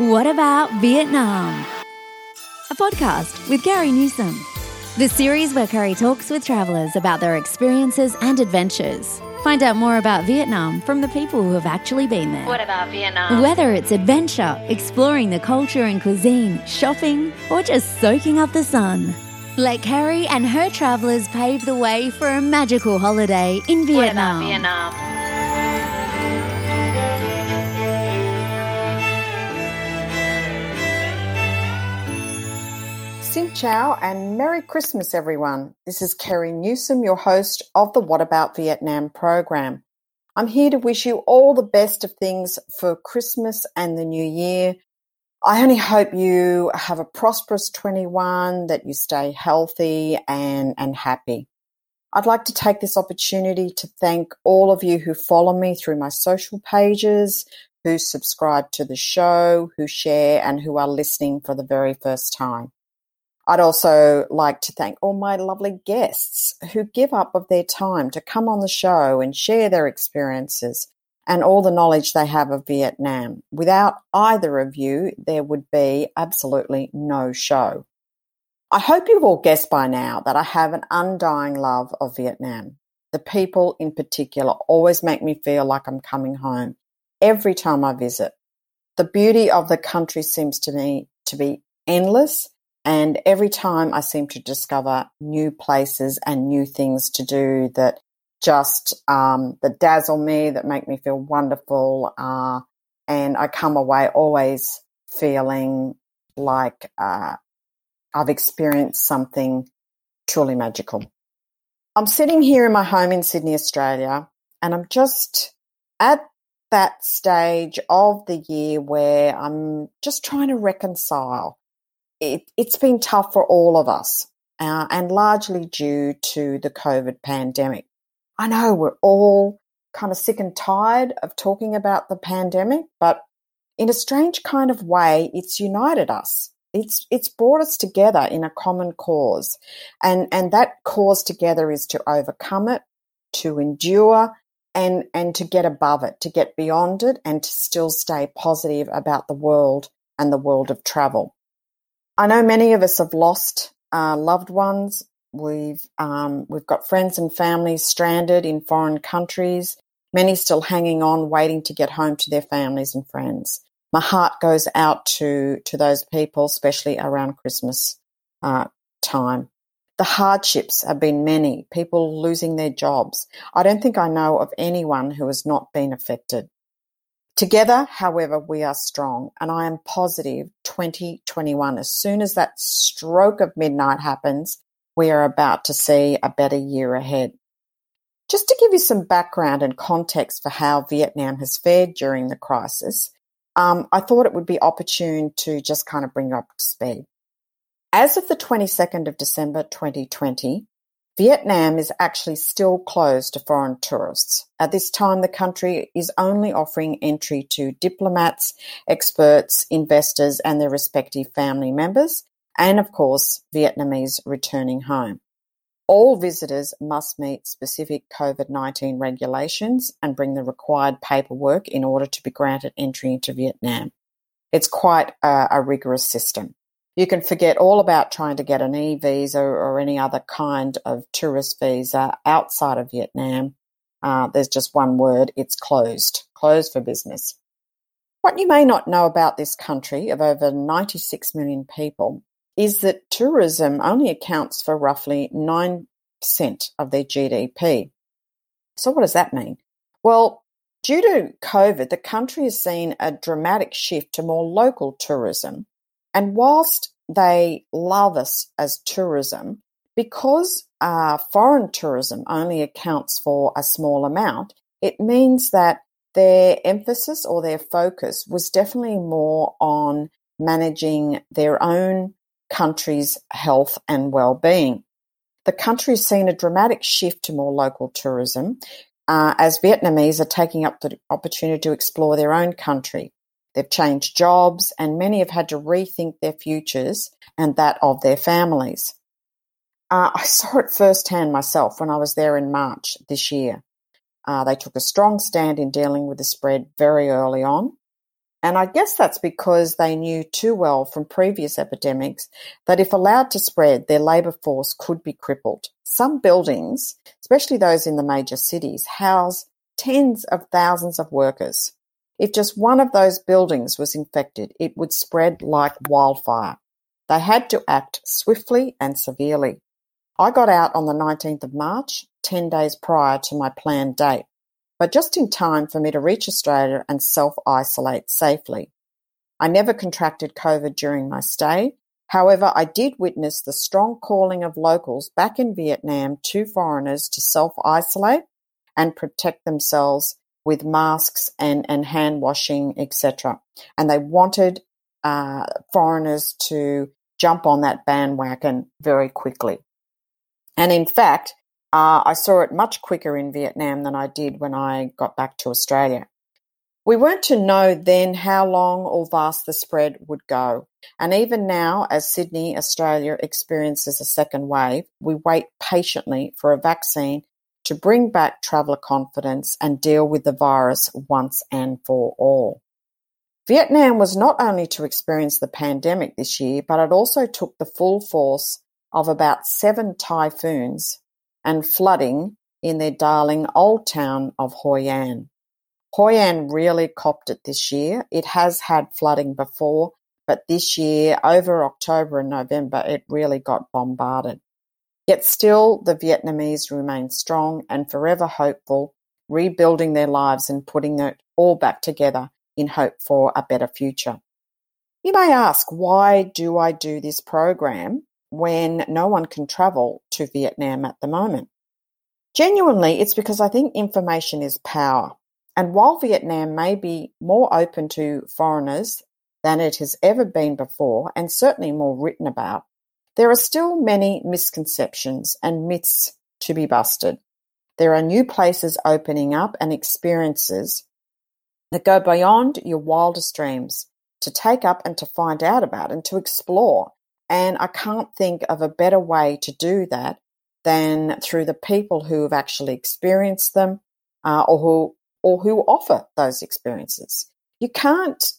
What About Vietnam? A podcast with Kerry Newsom. The series where Kerry talks with travellers about their experiences and adventures. Find out more about Vietnam from the people who have actually been there. What about Vietnam? Whether it's adventure, exploring the culture and cuisine, shopping, or just soaking up the sun. Let Kerry and her travellers pave the way for a magical holiday in What about Vietnam. Xin Chào and Merry Christmas, everyone. This is Kerry Newsom, your host of the What About Vietnam program. I'm here to wish you all the best of things for Christmas and the new year. I only hope you have a prosperous 21, that you stay healthy and, and happy. I'd like to take this opportunity to thank all of you who follow me through my social pages, who subscribe to the show, who share, and who are listening for the very first time. I'd also like to thank all my lovely guests who give up of their time to come on the show and share their experiences and all the knowledge they have of Vietnam. Without either of you, there would be absolutely no show. I hope you've all guessed by now that I have an undying love of Vietnam. The people in particular always make me feel like I'm coming home every time I visit. The beauty of the country seems to me to be endless and every time I seem to discover new places and new things to do that just um, that dazzle me, that make me feel wonderful, uh, and I come away always feeling like uh, I've experienced something truly magical. I'm sitting here in my home in Sydney, Australia, and I'm just at that stage of the year where I'm just trying to reconcile it, it's been tough for all of us, uh, and largely due to the COVID pandemic. I know we're all kind of sick and tired of talking about the pandemic, but in a strange kind of way, it's united us. It's it's brought us together in a common cause, and and that cause together is to overcome it, to endure, and and to get above it, to get beyond it, and to still stay positive about the world and the world of travel. I know many of us have lost uh, loved ones. We've um, we've got friends and families stranded in foreign countries. Many still hanging on, waiting to get home to their families and friends. My heart goes out to to those people, especially around Christmas uh, time. The hardships have been many. People losing their jobs. I don't think I know of anyone who has not been affected. Together, however, we are strong, and I am positive 2021, as soon as that stroke of midnight happens, we are about to see a better year ahead. Just to give you some background and context for how Vietnam has fared during the crisis, um, I thought it would be opportune to just kind of bring you up to speed. As of the 22nd of December 2020, Vietnam is actually still closed to foreign tourists. At this time, the country is only offering entry to diplomats, experts, investors, and their respective family members, and of course, Vietnamese returning home. All visitors must meet specific COVID 19 regulations and bring the required paperwork in order to be granted entry into Vietnam. It's quite a, a rigorous system. You can forget all about trying to get an e visa or any other kind of tourist visa outside of Vietnam. Uh, there's just one word it's closed, closed for business. What you may not know about this country of over 96 million people is that tourism only accounts for roughly 9% of their GDP. So, what does that mean? Well, due to COVID, the country has seen a dramatic shift to more local tourism. And whilst they love us as tourism, because uh, foreign tourism only accounts for a small amount, it means that their emphasis or their focus was definitely more on managing their own country's health and well-being. The country has seen a dramatic shift to more local tourism uh, as Vietnamese are taking up the opportunity to explore their own country. They've changed jobs and many have had to rethink their futures and that of their families. Uh, I saw it firsthand myself when I was there in March this year. Uh, they took a strong stand in dealing with the spread very early on. And I guess that's because they knew too well from previous epidemics that if allowed to spread, their labour force could be crippled. Some buildings, especially those in the major cities, house tens of thousands of workers. If just one of those buildings was infected, it would spread like wildfire. They had to act swiftly and severely. I got out on the 19th of March, 10 days prior to my planned date but just in time for me to reach Australia and self-isolate safely. I never contracted COVID during my stay. However, I did witness the strong calling of locals back in Vietnam to foreigners to self-isolate and protect themselves with masks and, and hand washing, etc. And they wanted uh, foreigners to jump on that bandwagon very quickly. And in fact, uh, I saw it much quicker in Vietnam than I did when I got back to Australia. We weren't to know then how long or vast the spread would go. And even now, as Sydney, Australia experiences a second wave, we wait patiently for a vaccine to bring back traveller confidence and deal with the virus once and for all. Vietnam was not only to experience the pandemic this year, but it also took the full force of about seven typhoons and flooding in their darling old town of Hoi An. Hoi An really copped it this year. It has had flooding before, but this year, over October and November, it really got bombarded. Yet still, the Vietnamese remain strong and forever hopeful, rebuilding their lives and putting it all back together in hope for a better future. You may ask, why do I do this program? when no one can travel to Vietnam at the moment. Genuinely, it's because I think information is power. And while Vietnam may be more open to foreigners than it has ever been before, and certainly more written about, there are still many misconceptions and myths to be busted. There are new places opening up and experiences that go beyond your wildest dreams to take up and to find out about and to explore and I can't think of a better way to do that than through the people who have actually experienced them uh, or who or who offer those experiences. You can't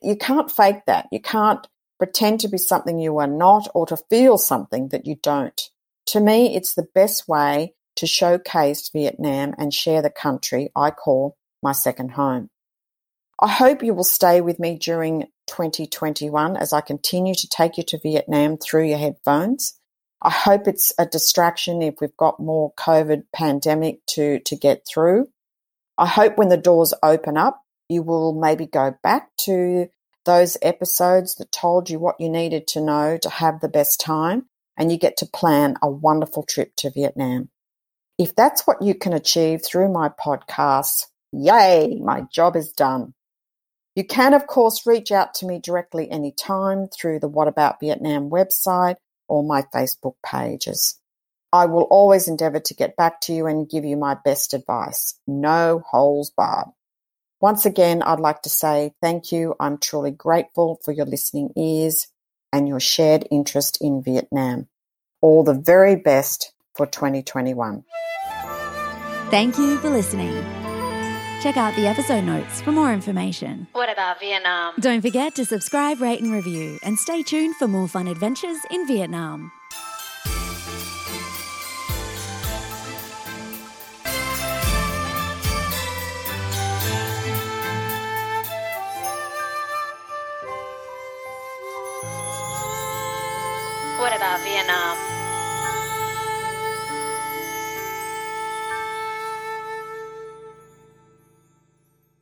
you can't fake that. You can't pretend to be something you are not or to feel something that you don't. To me, it's the best way to showcase Vietnam and share the country I call my second home. I hope you will stay with me during 2021 as I continue to take you to Vietnam through your headphones. I hope it's a distraction if we've got more COVID pandemic to, to get through. I hope when the doors open up, you will maybe go back to those episodes that told you what you needed to know to have the best time and you get to plan a wonderful trip to Vietnam. If that's what you can achieve through my podcast, yay, my job is done. You can, of course, reach out to me directly anytime through the What About Vietnam website or my Facebook pages. I will always endeavour to get back to you and give you my best advice. No holes barred. Once again, I'd like to say thank you. I'm truly grateful for your listening ears and your shared interest in Vietnam. All the very best for 2021. Thank you for listening. Check out the episode notes for more information. What about Vietnam? Don't forget to subscribe, rate, and review, and stay tuned for more fun adventures in Vietnam. What about Vietnam?